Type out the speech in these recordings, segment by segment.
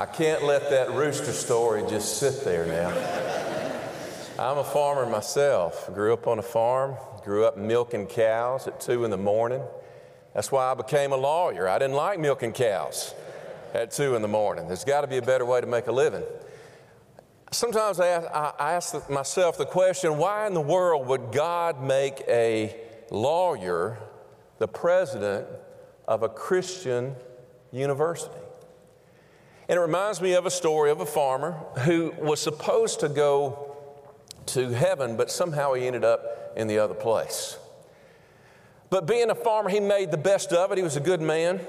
I can't let that rooster story just sit there now. I'm a farmer myself. Grew up on a farm, grew up milking cows at two in the morning. That's why I became a lawyer. I didn't like milking cows at two in the morning. There's got to be a better way to make a living. Sometimes I ask, I ask myself the question why in the world would God make a lawyer the president of a Christian university? And it reminds me of a story of a farmer who was supposed to go to heaven, but somehow he ended up in the other place. But being a farmer, he made the best of it. He was a good man.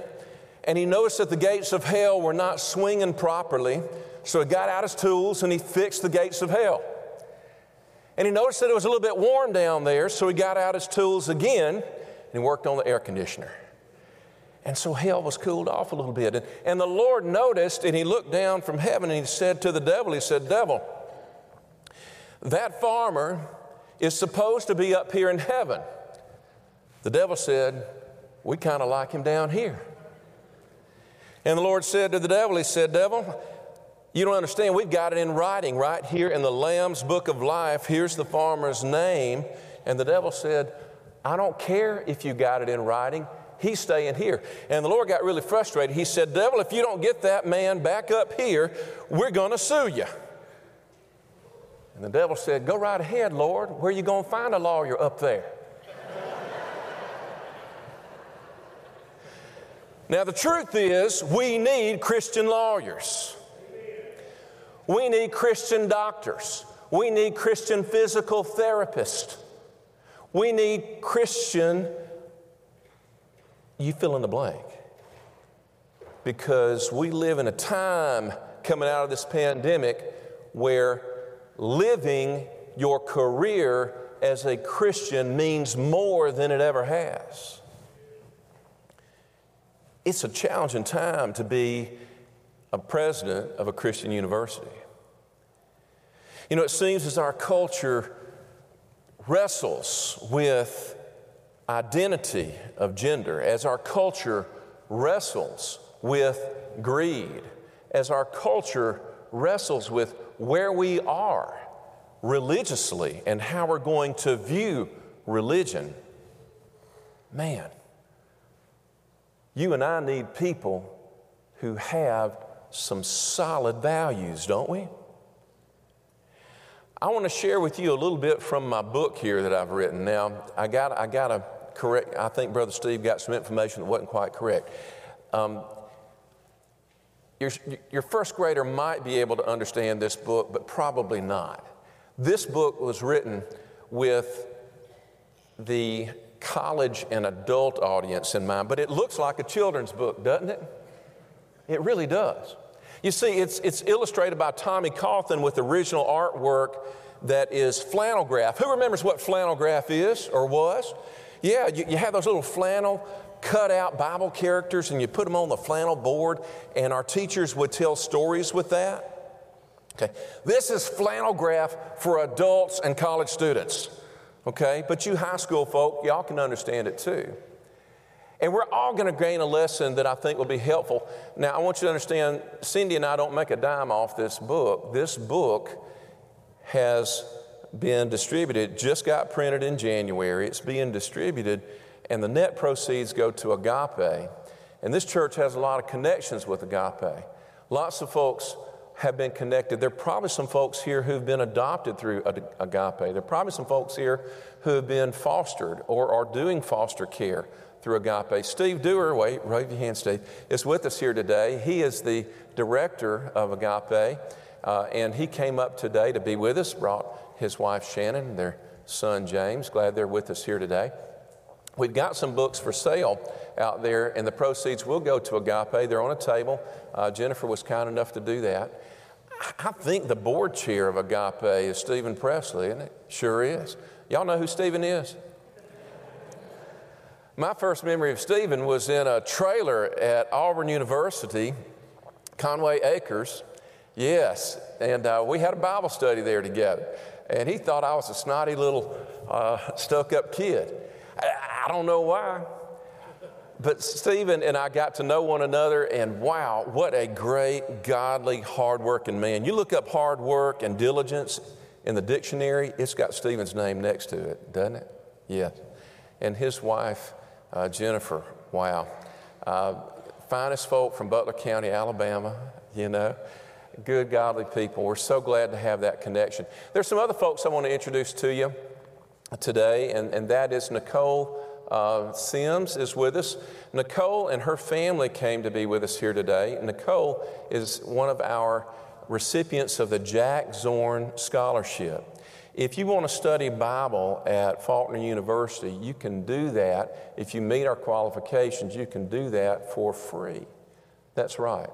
And he noticed that the gates of hell were not swinging properly. So he got out his tools and he fixed the gates of hell. And he noticed that it was a little bit warm down there, so he got out his tools again and he worked on the air conditioner. And so hell was cooled off a little bit. And, and the Lord noticed and he looked down from heaven and he said to the devil, He said, Devil, that farmer is supposed to be up here in heaven. The devil said, We kind of like him down here. And the Lord said to the devil, He said, Devil, you don't understand. We've got it in writing right here in the Lamb's book of life. Here's the farmer's name. And the devil said, I don't care if you got it in writing. He's staying here. And the Lord got really frustrated. He said, Devil, if you don't get that man back up here, we're going to sue you. And the devil said, Go right ahead, Lord. Where are you going to find a lawyer up there? now, the truth is, we need Christian lawyers. We need Christian doctors. We need Christian physical therapists. We need Christian, you fill in the blank. Because we live in a time coming out of this pandemic where living your career as a Christian means more than it ever has. It's a challenging time to be a president of a Christian university. You know, it seems as our culture wrestles with identity of gender, as our culture wrestles with greed, as our culture wrestles with where we are religiously and how we're going to view religion. Man, you and I need people who have some solid values, don't we? I want to share with you a little bit from my book here that I've written. Now, I got, I got to correct, I think Brother Steve got some information that wasn't quite correct. Um, your, your first grader might be able to understand this book, but probably not. This book was written with the college and adult audience in mind, but it looks like a children's book, doesn't it? It really does. You see, it's, it's illustrated by Tommy Cawthon with original artwork that is flannel graph. Who remembers what flannel graph is or was? Yeah, you, you have those little flannel cut out Bible characters and you put them on the flannel board, and our teachers would tell stories with that. Okay, this is flannel graph for adults and college students. Okay, but you high school folk, y'all can understand it too. And we're all going to gain a lesson that I think will be helpful. Now, I want you to understand Cindy and I don't make a dime off this book. This book has been distributed, just got printed in January. It's being distributed, and the net proceeds go to Agape. And this church has a lot of connections with Agape. Lots of folks have been connected. There are probably some folks here who've been adopted through Agape. There are probably some folks here who have been fostered or are doing foster care through Agape. Steve Dewar, wait, wave your hand, Steve, is with us here today. He is the director of Agape, uh, and he came up today to be with us, brought his wife Shannon their son James. Glad they're with us here today. We've got some books for sale out there, and the proceeds will go to Agape. They're on a table. Uh, Jennifer was kind enough to do that. I think the board chair of Agape is Stephen Presley, isn't it? Sure is. Y'all know who Stephen is? My first memory of Stephen was in a trailer at Auburn University, Conway Acres. Yes, and uh, we had a Bible study there together. And he thought I was a snotty little uh, stuck up kid. I, I don't know why, but Stephen and I got to know one another, and wow, what a great, godly, hardworking man. You look up hard work and diligence in the dictionary, it's got Stephen's name next to it, doesn't it? Yes. And his wife, uh, Jennifer, wow. Uh, finest folk from Butler County, Alabama, you know. Good, godly people. We're so glad to have that connection. There's some other folks I want to introduce to you today, and, and that is Nicole uh, Sims is with us. Nicole and her family came to be with us here today. Nicole is one of our recipients of the Jack Zorn Scholarship. If you want to study Bible at Faulkner University, you can do that. If you meet our qualifications, you can do that for free. That's right.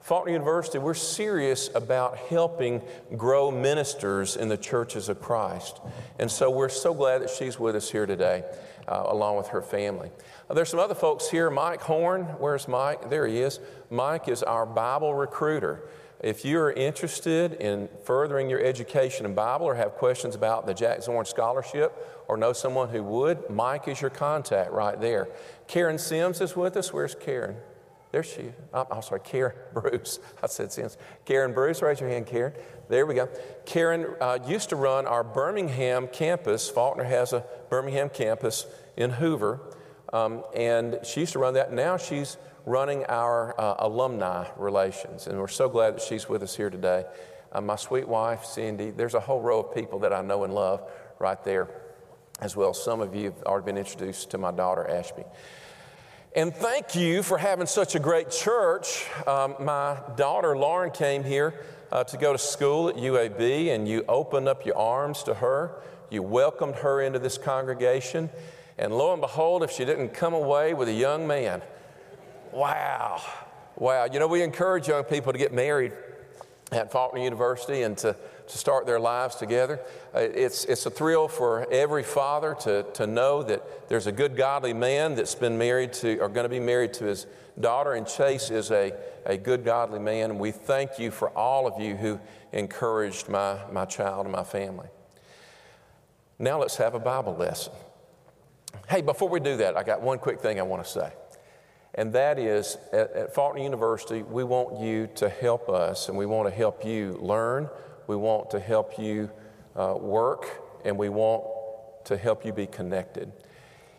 Faulkner University, we're serious about helping grow ministers in the churches of Christ. And so we're so glad that she's with us here today, uh, along with her family. There's some other folks here. Mike Horn, where's Mike? There he is. Mike is our Bible recruiter. If you're interested in furthering your education in Bible or have questions about the Jack Zorn Scholarship or know someone who would, Mike is your contact right there. Karen Sims is with us. Where's Karen? There she is. I'm, I'm sorry, Karen Bruce. I said Sims. Karen Bruce, raise your hand, Karen. There we go. Karen uh, used to run our Birmingham campus. Faulkner has a Birmingham campus in Hoover, um, and she used to run that. Now she's running our uh, alumni relations, and we're so glad that she's with us here today. Uh, my sweet wife, Cindy, there's a whole row of people that I know and love right there as well. Some of you have already been introduced to my daughter, Ashby. And thank you for having such a great church. Um, my daughter Lauren came here uh, to go to school at UAB, and you opened up your arms to her. You welcomed her into this congregation. And lo and behold, if she didn't come away with a young man, wow, wow. You know, we encourage young people to get married at Faulkner University and to to start their lives together. Uh, it's, it's a thrill for every father to, to know that there's a good, godly man that's been married to, or going to be married to his daughter, and Chase is a, a good, godly man. And we thank you for all of you who encouraged my, my child and my family. Now let's have a Bible lesson. Hey, before we do that, I got one quick thing I want to say. And that is at, at Faulkner University, we want you to help us and we want to help you learn we want to help you uh, work, and we want to help you be connected.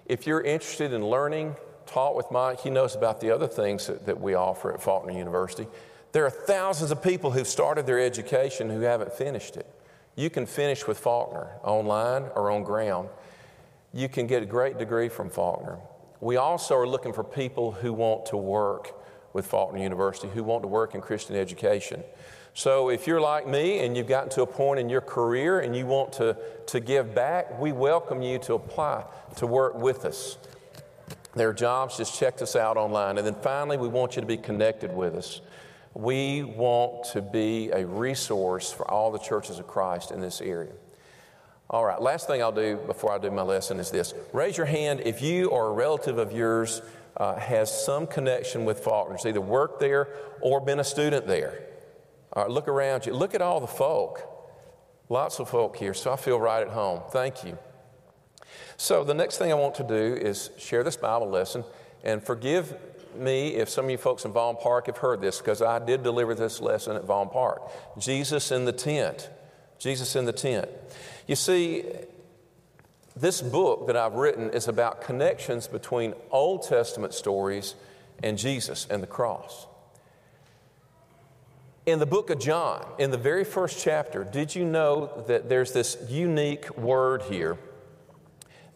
If you're interested in learning, talk with Mike. He knows about the other things that, that we offer at Faulkner University. There are thousands of people who've started their education who haven't finished it. You can finish with Faulkner online or on ground. You can get a great degree from Faulkner. We also are looking for people who want to work with Faulkner University, who want to work in Christian education. So if you're like me and you've gotten to a point in your career and you want to, to give back, we welcome you to apply to work with us. There are jobs, just check us out online. And then finally, we want you to be connected with us. We want to be a resource for all the churches of Christ in this area. All right, last thing I'll do before I do my lesson is this raise your hand if you or a relative of yours uh, has some connection with Faulkner's, either worked there or been a student there. All right, look around you. Look at all the folk. Lots of folk here, so I feel right at home. Thank you. So, the next thing I want to do is share this Bible lesson and forgive me if some of you folks in Vaughn Park have heard this because I did deliver this lesson at Vaughn Park. Jesus in the tent. Jesus in the tent. You see, this book that I've written is about connections between Old Testament stories and Jesus and the cross. In the book of John, in the very first chapter, did you know that there's this unique word here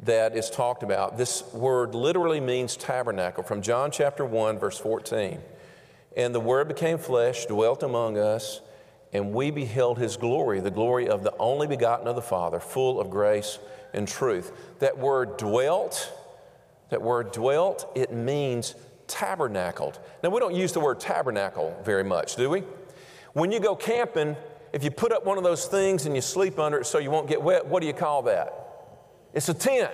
that is talked about? This word literally means tabernacle from John chapter 1, verse 14. And the Word became flesh, dwelt among us, and we beheld His glory, the glory of the only begotten of the Father, full of grace and truth. That word dwelt, that word dwelt, it means tabernacled. Now, we don't use the word tabernacle very much, do we? When you go camping, if you put up one of those things and you sleep under it so you won't get wet, what do you call that? It's a tent.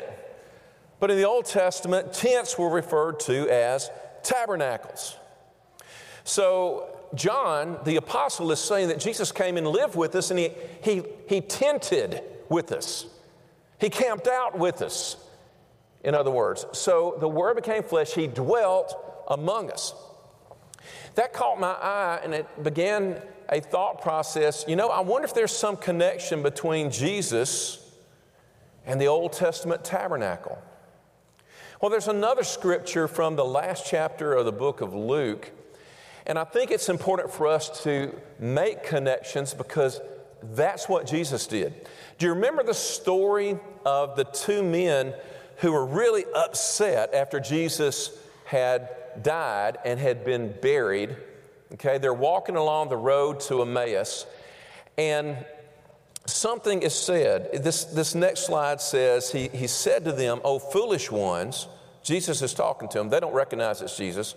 But in the Old Testament, tents were referred to as tabernacles. So, John, the apostle, is saying that Jesus came and lived with us and he, he, he tented with us. He camped out with us. In other words, so the Word became flesh, He dwelt among us. That caught my eye and it began a thought process. You know, I wonder if there's some connection between Jesus and the Old Testament tabernacle. Well, there's another scripture from the last chapter of the book of Luke, and I think it's important for us to make connections because that's what Jesus did. Do you remember the story of the two men who were really upset after Jesus had died and had been buried? Okay, they're walking along the road to Emmaus, and something is said. This, this next slide says, he, he said to them, Oh, foolish ones, Jesus is talking to them. They don't recognize it's Jesus.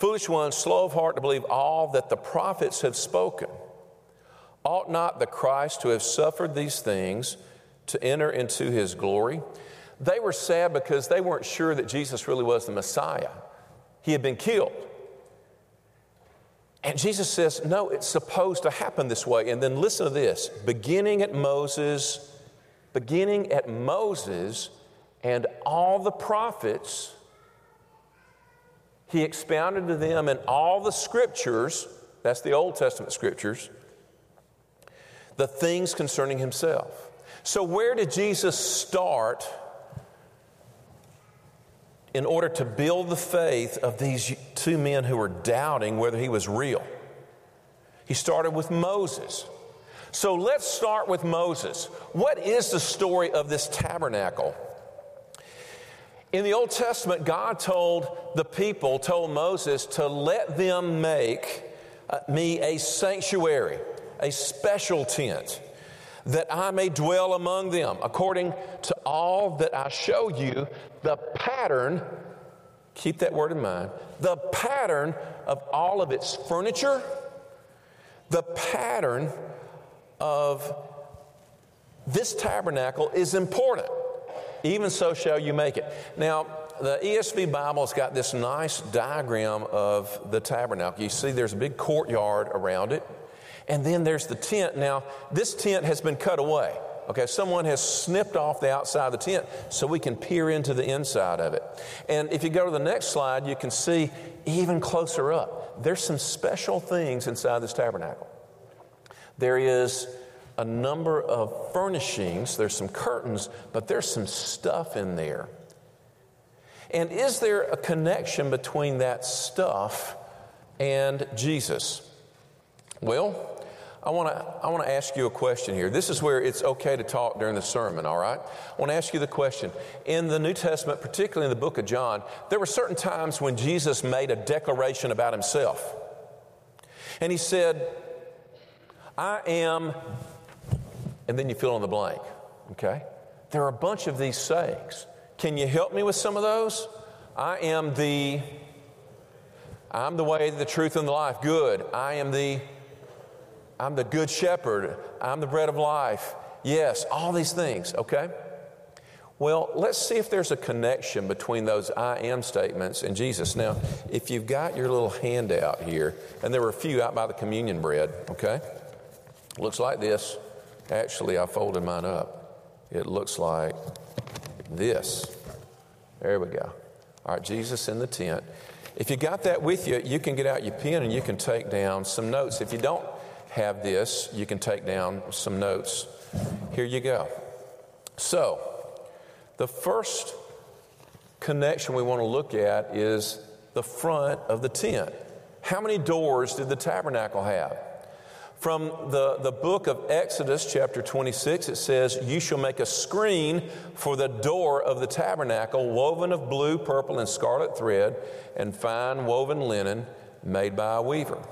Foolish ones, slow of heart to believe all that the prophets have spoken. Ought not the Christ to have suffered these things to enter into his glory? They were sad because they weren't sure that Jesus really was the Messiah. He had been killed. And Jesus says, No, it's supposed to happen this way. And then listen to this beginning at Moses, beginning at Moses and all the prophets, he expounded to them in all the scriptures, that's the Old Testament scriptures, the things concerning himself. So, where did Jesus start in order to build the faith of these two men who were doubting whether he was real. He started with Moses. So let's start with Moses. What is the story of this tabernacle? In the Old Testament, God told the people, told Moses to let them make uh, me a sanctuary, a special tent that I may dwell among them, according to all that I show you, the pattern, keep that word in mind, the pattern of all of its furniture, the pattern of this tabernacle is important. Even so shall you make it. Now, the ESV Bible's got this nice diagram of the tabernacle. You see, there's a big courtyard around it. And then there's the tent. Now, this tent has been cut away. Okay, someone has snipped off the outside of the tent so we can peer into the inside of it. And if you go to the next slide, you can see even closer up, there's some special things inside this tabernacle. There is a number of furnishings, there's some curtains, but there's some stuff in there. And is there a connection between that stuff and Jesus? Well, I want to I want to ask you a question here. This is where it's okay to talk during the sermon, all right? I want to ask you the question. In the New Testament, particularly in the book of John, there were certain times when Jesus made a declaration about himself. And he said, "I am," and then you fill in the blank, okay? There are a bunch of these sayings. Can you help me with some of those? I am the I'm the way, the truth, and the life. Good. I am the I'm the good shepherd. I'm the bread of life. Yes, all these things, okay? Well, let's see if there's a connection between those I am statements and Jesus. Now, if you've got your little handout here, and there were a few out by the communion bread, okay? Looks like this. Actually, I folded mine up. It looks like this. There we go. All right, Jesus in the tent. If you got that with you, you can get out your pen and you can take down some notes. If you don't, have this. You can take down some notes. Here you go. So, the first connection we want to look at is the front of the tent. How many doors did the tabernacle have? From the, the book of Exodus, chapter 26, it says, You shall make a screen for the door of the tabernacle, woven of blue, purple, and scarlet thread, and fine woven linen made by a weaver.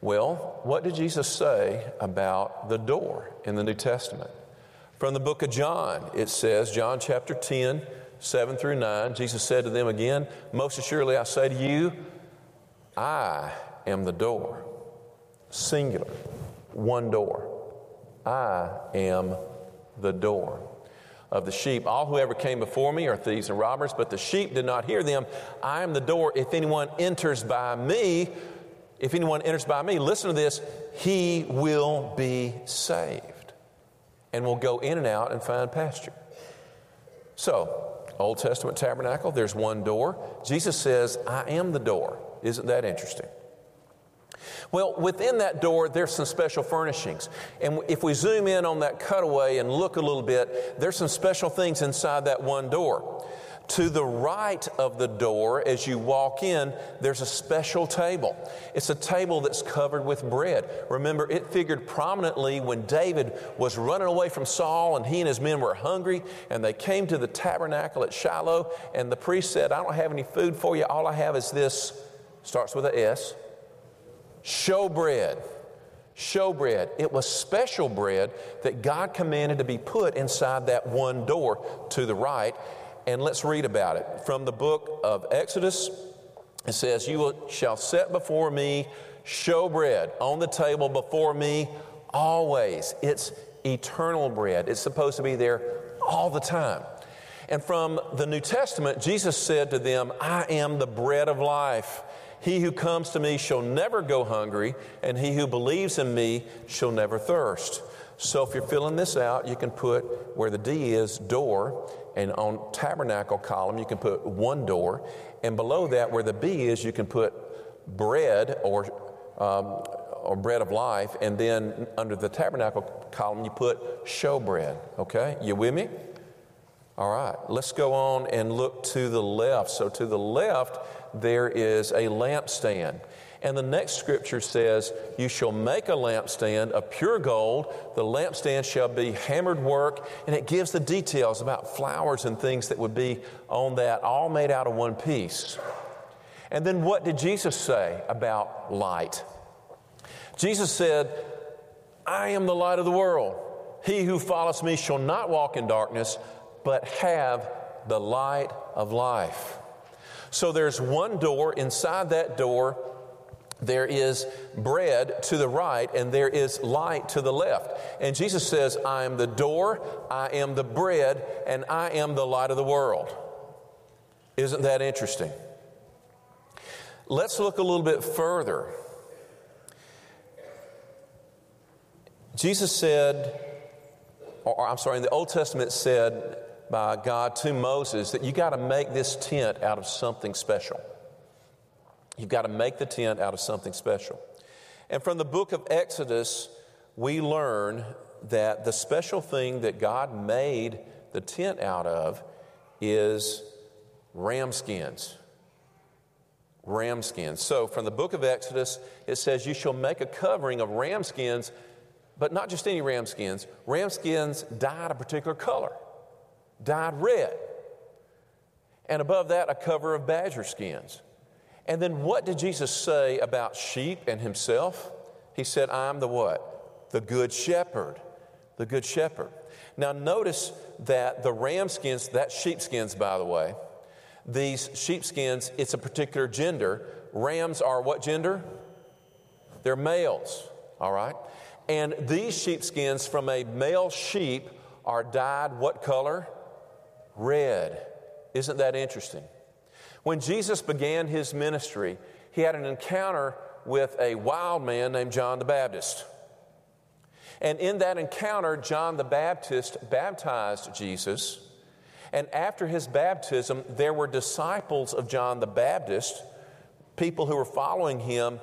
Well, what did Jesus say about the door in the New Testament? From the book of John, it says, John chapter 10, 7 through 9, Jesus said to them again, Most assuredly I say to you, I am the door. Singular, one door. I am the door of the sheep. All who ever came before me are thieves and robbers, but the sheep did not hear them. I am the door. If anyone enters by me, if anyone enters by me, listen to this, he will be saved and will go in and out and find pasture. So, Old Testament tabernacle, there's one door. Jesus says, I am the door. Isn't that interesting? Well, within that door, there's some special furnishings. And if we zoom in on that cutaway and look a little bit, there's some special things inside that one door. To the right of the door, as you walk in, there's a special table. It's a table that's covered with bread. Remember, it figured prominently when David was running away from Saul and he and his men were hungry and they came to the tabernacle at Shiloh and the priest said, I don't have any food for you. All I have is this, starts with a S, showbread. Showbread. It was special bread that God commanded to be put inside that one door to the right and let's read about it. From the book of Exodus, it says, You shall set before me showbread on the table before me always. It's eternal bread, it's supposed to be there all the time. And from the New Testament, Jesus said to them, I am the bread of life. He who comes to me shall never go hungry, and he who believes in me shall never thirst. So if you're filling this out, you can put where the D is door, and on tabernacle column, you can put one door. And below that, where the B is, you can put bread or, um, or bread of life. And then under the tabernacle column, you put showbread. Okay? You with me? All right. Let's go on and look to the left. So to the left, there is a lampstand. And the next scripture says, You shall make a lampstand of pure gold. The lampstand shall be hammered work. And it gives the details about flowers and things that would be on that, all made out of one piece. And then what did Jesus say about light? Jesus said, I am the light of the world. He who follows me shall not walk in darkness, but have the light of life. So there's one door. Inside that door, there is bread to the right and there is light to the left. And Jesus says, I am the door, I am the bread, and I am the light of the world. Isn't that interesting? Let's look a little bit further. Jesus said, or I'm sorry, in the Old Testament said by God to Moses that you got to make this tent out of something special. You've got to make the tent out of something special. And from the book of Exodus, we learn that the special thing that God made the tent out of is ram skins. Ram skins. So, from the book of Exodus, it says, You shall make a covering of ram skins, but not just any ram skins. Ram skins dyed a particular color, dyed red. And above that, a cover of badger skins. And then what did Jesus say about sheep and himself? He said, I'm the what? The good shepherd. The good shepherd. Now notice that the ram skins, that sheepskins, by the way, these sheepskins, it's a particular gender. Rams are what gender? They're males, all right? And these sheepskins from a male sheep are dyed what color? Red. Isn't that interesting? When Jesus began his ministry, he had an encounter with a wild man named John the Baptist. And in that encounter, John the Baptist baptized Jesus. And after his baptism, there were disciples of John the Baptist, people who were following him,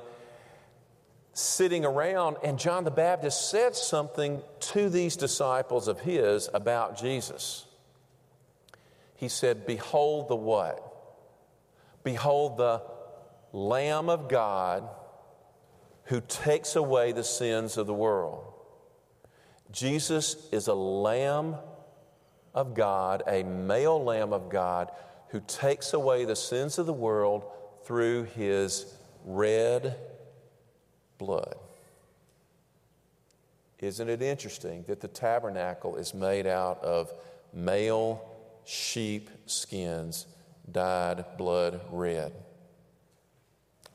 sitting around. And John the Baptist said something to these disciples of his about Jesus. He said, Behold the what? Behold, the Lamb of God who takes away the sins of the world. Jesus is a Lamb of God, a male Lamb of God, who takes away the sins of the world through his red blood. Isn't it interesting that the tabernacle is made out of male sheep skins dyed blood red.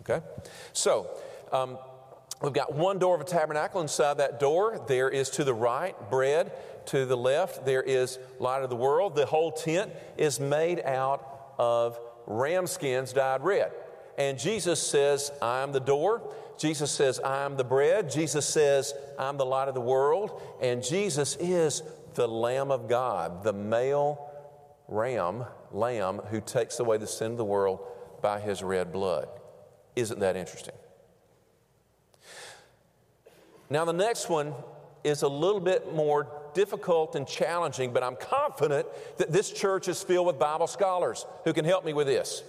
Okay? So, um, we've got one door of a tabernacle. Inside that door, there is to the right bread, to the left, there is light of the world. The whole tent is made out of ram skins dyed red. And Jesus says, I am the door. Jesus says, I am the bread. Jesus says, I'm the light of the world. And Jesus is the Lamb of God, the male ram Lamb who takes away the sin of the world by his red blood. Isn't that interesting? Now, the next one is a little bit more difficult and challenging, but I'm confident that this church is filled with Bible scholars who can help me with this.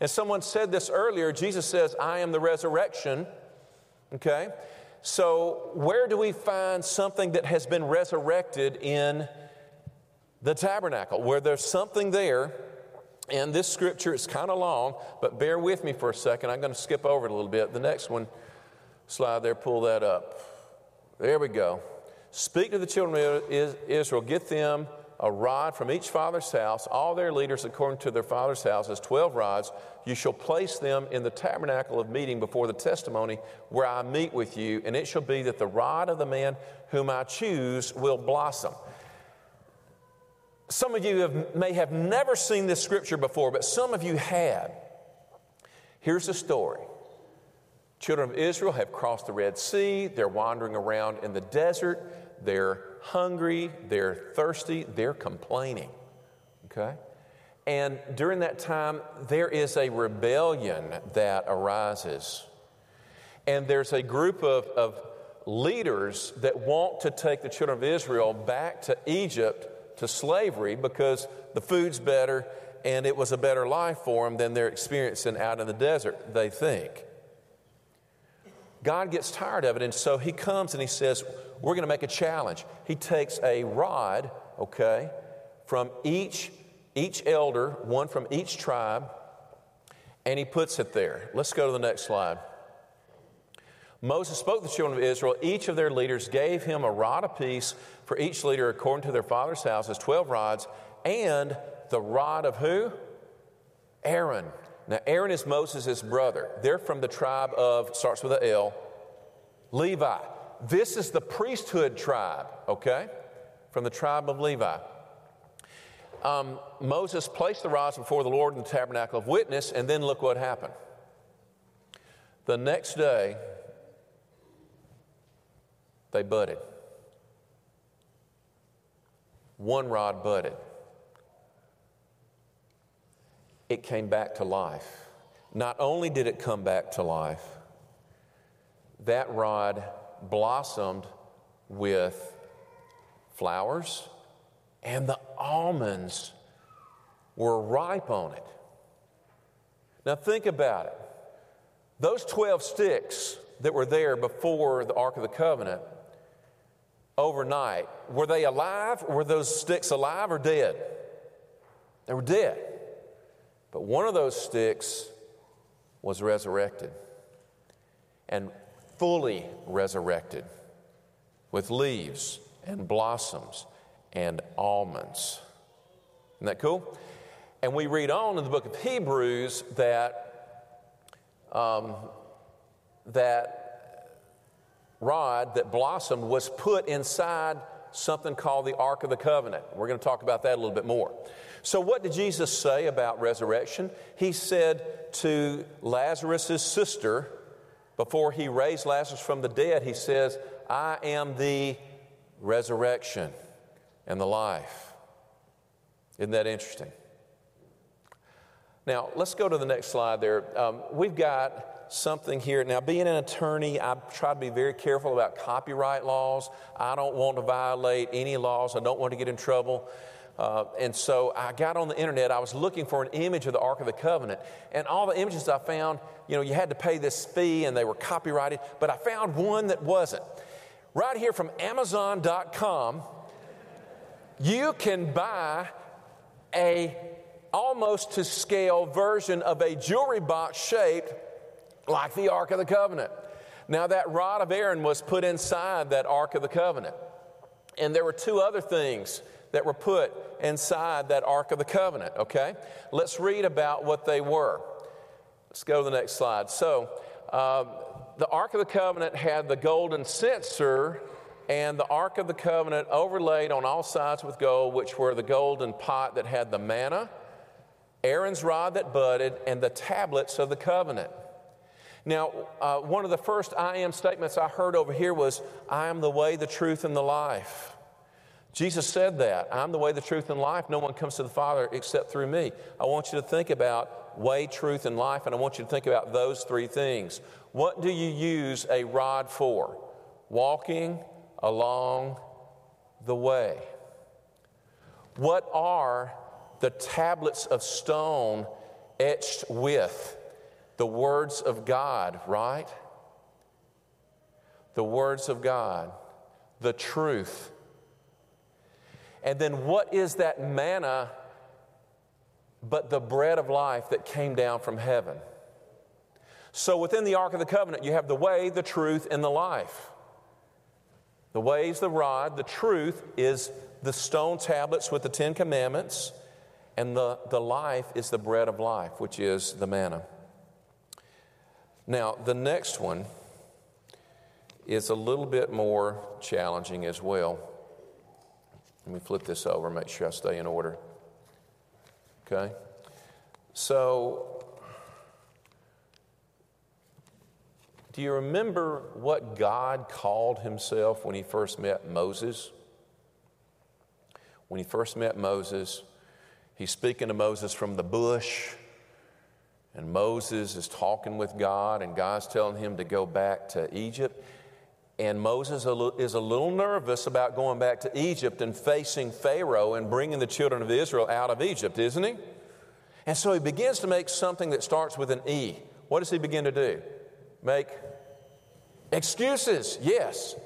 And someone said this earlier Jesus says, I am the resurrection. Okay? So, where do we find something that has been resurrected in the tabernacle? Where there's something there, and this scripture is kind of long, but bear with me for a second. I'm going to skip over it a little bit. The next one, slide there, pull that up. There we go. Speak to the children of Israel, get them a rod from each father's house, all their leaders according to their father's houses, 12 rods. You shall place them in the tabernacle of meeting before the testimony where I meet with you, and it shall be that the rod of the man whom I choose will blossom. Some of you have, may have never seen this scripture before, but some of you had. Here's the story Children of Israel have crossed the Red Sea, they're wandering around in the desert. They're hungry, they're thirsty, they're complaining. Okay? And during that time, there is a rebellion that arises. And there's a group of, of leaders that want to take the children of Israel back to Egypt to slavery because the food's better and it was a better life for them than they're experiencing out in the desert, they think. God gets tired of it, and so he comes and he says, we're going to make a challenge. He takes a rod, okay, from each each elder, one from each tribe, and he puts it there. Let's go to the next slide. Moses spoke to the children of Israel. Each of their leaders gave him a rod apiece for each leader according to their father's house, houses, 12 rods, and the rod of who? Aaron. Now, Aaron is Moses' brother. They're from the tribe of, starts with a L, Levi. This is the priesthood tribe, okay? From the tribe of Levi. Um, Moses placed the rods before the Lord in the tabernacle of witness, and then look what happened. The next day, they budded. One rod budded. It came back to life. Not only did it come back to life, that rod blossomed with flowers, and the almonds were ripe on it. Now, think about it. Those 12 sticks that were there before the Ark of the Covenant overnight, were they alive? Were those sticks alive or dead? They were dead. But one of those sticks was resurrected. And fully resurrected with leaves and blossoms and almonds. Isn't that cool? And we read on in the book of Hebrews that um, that rod that blossomed was put inside something called the Ark of the Covenant. We're going to talk about that a little bit more. So, what did Jesus say about resurrection? He said to Lazarus' sister, before he raised Lazarus from the dead, he says, I am the resurrection and the life. Isn't that interesting? Now, let's go to the next slide there. Um, we've got something here. Now, being an attorney, I try to be very careful about copyright laws. I don't want to violate any laws, I don't want to get in trouble. Uh, and so I got on the internet. I was looking for an image of the Ark of the Covenant. And all the images I found, you know, you had to pay this fee and they were copyrighted. But I found one that wasn't. Right here from Amazon.com, you can buy a almost to scale version of a jewelry box shaped like the Ark of the Covenant. Now, that rod of Aaron was put inside that Ark of the Covenant. And there were two other things that were put inside that Ark of the Covenant, okay? Let's read about what they were. Let's go to the next slide. So, uh, the Ark of the Covenant had the golden censer and the Ark of the Covenant overlaid on all sides with gold, which were the golden pot that had the manna, Aaron's rod that budded, and the tablets of the covenant. Now, uh, one of the first I am statements I heard over here was, I am the way, the truth, and the life. Jesus said that. I'm the way, the truth, and life. No one comes to the Father except through me. I want you to think about way, truth, and life, and I want you to think about those three things. What do you use a rod for? Walking along the way. What are the tablets of stone etched with? The words of God, right? The words of God, the truth. And then what is that manna but the bread of life that came down from heaven? So within the Ark of the Covenant, you have the way, the truth, and the life. The way is the rod, the truth is the stone tablets with the Ten Commandments, and the, the life is the bread of life, which is the manna. Now, the next one is a little bit more challenging as well. Let me flip this over, make sure I stay in order. Okay? So, do you remember what God called himself when he first met Moses? When he first met Moses, he's speaking to Moses from the bush, and Moses is talking with God, and God's telling him to go back to Egypt. And Moses is a little nervous about going back to Egypt and facing Pharaoh and bringing the children of Israel out of Egypt, isn't he? And so he begins to make something that starts with an E. What does he begin to do? Make excuses, yes.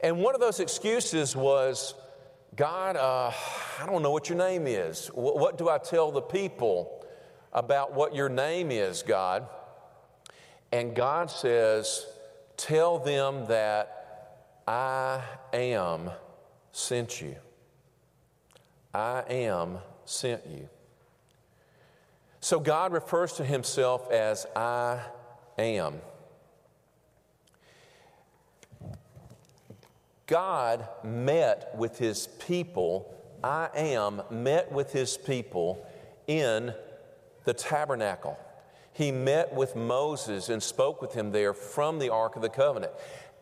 And one of those excuses was God, uh, I don't know what your name is. What, what do I tell the people about what your name is, God? And God says, Tell them that I am sent you. I am sent you. So God refers to himself as I am. God met with his people, I am met with his people in the tabernacle. He met with Moses and spoke with him there from the Ark of the Covenant.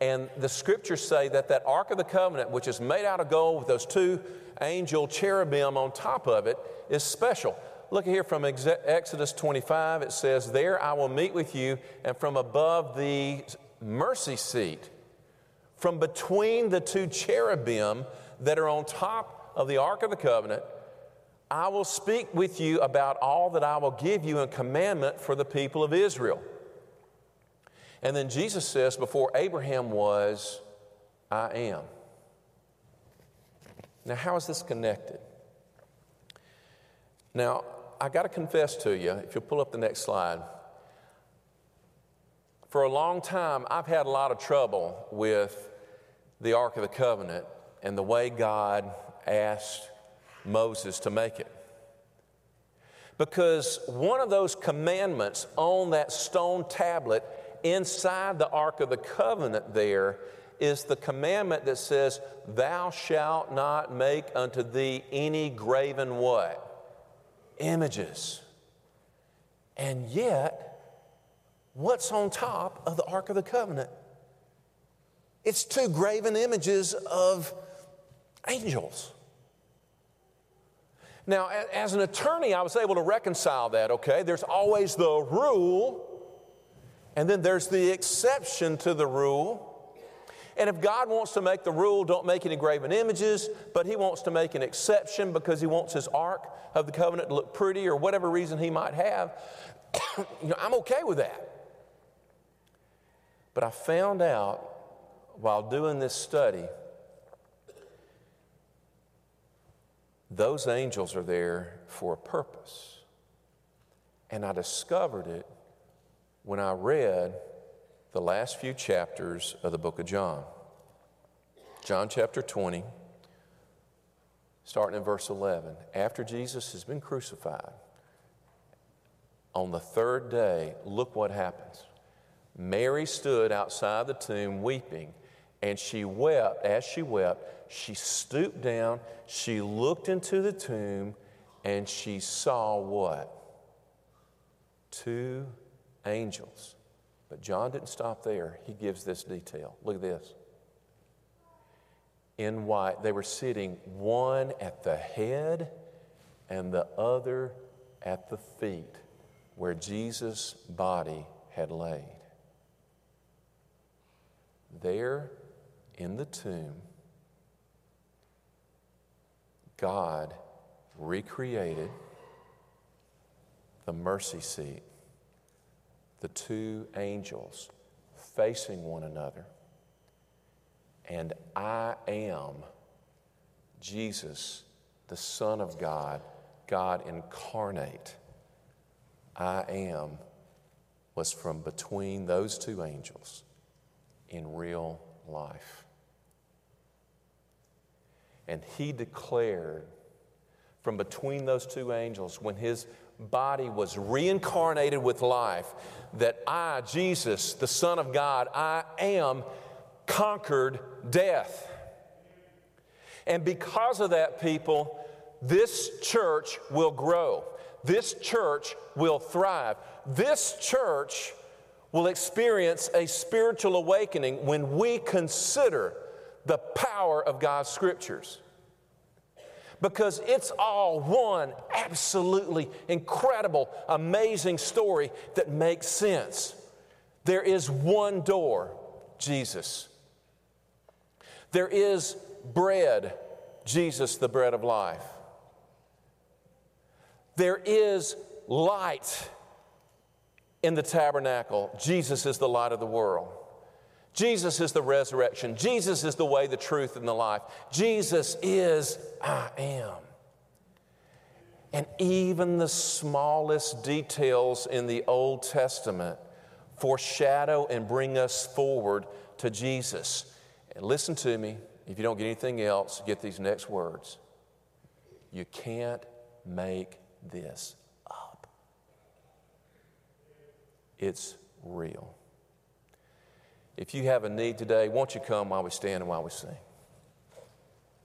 And the scriptures say that that Ark of the Covenant, which is made out of gold with those two angel cherubim on top of it, is special. Look here from Exodus 25, it says, There I will meet with you, and from above the mercy seat from between the two cherubim that are on top of the Ark of the Covenant, I will speak with you about all that I will give you in commandment for the people of Israel. And then Jesus says, Before Abraham was, I am. Now, how is this connected? Now, I got to confess to you, if you'll pull up the next slide. For a long time, I've had a lot of trouble with the Ark of the Covenant and the way God asked Moses to make it. Because one of those commandments on that stone tablet inside the Ark of the Covenant there is the commandment that says, Thou shalt not make unto thee any graven what? Images. And yet, what's on top of the Ark of the Covenant? It's two graven images of angels. Now, as an attorney, I was able to reconcile that, okay? There's always the rule, and then there's the exception to the rule. And if God wants to make the rule, don't make any graven images, but He wants to make an exception because He wants His Ark of the Covenant to look pretty or whatever reason He might have, you know, I'm okay with that. But I found out while doing this study, those angels are there for a purpose. And I discovered it when I read the last few chapters of the book of John. John chapter 20, starting in verse 11. After Jesus has been crucified, on the third day, look what happens. Mary stood outside the tomb weeping. And she wept. As she wept, she stooped down, she looked into the tomb, and she saw what? Two angels. But John didn't stop there. He gives this detail. Look at this. in white. They were sitting one at the head and the other at the feet where Jesus' body had laid. There in the tomb, God recreated the mercy seat, the two angels facing one another. And I am Jesus, the Son of God, God incarnate. I am was from between those two angels in real life. And he declared from between those two angels when his body was reincarnated with life that I, Jesus, the Son of God, I am conquered death. And because of that, people, this church will grow. This church will thrive. This church will experience a spiritual awakening when we consider the power of God's scriptures. Because it's all one absolutely incredible, amazing story that makes sense. There is one door, Jesus. There is bread, Jesus, the bread of life. There is light in the tabernacle. Jesus is the light of the world. Jesus is the resurrection. Jesus is the way, the truth, and the life. Jesus is I am. And even the smallest details in the Old Testament foreshadow and bring us forward to Jesus. And listen to me, if you don't get anything else, get these next words. You can't make this up. It's real. If you have a need today, won't you come while we stand and while we sing?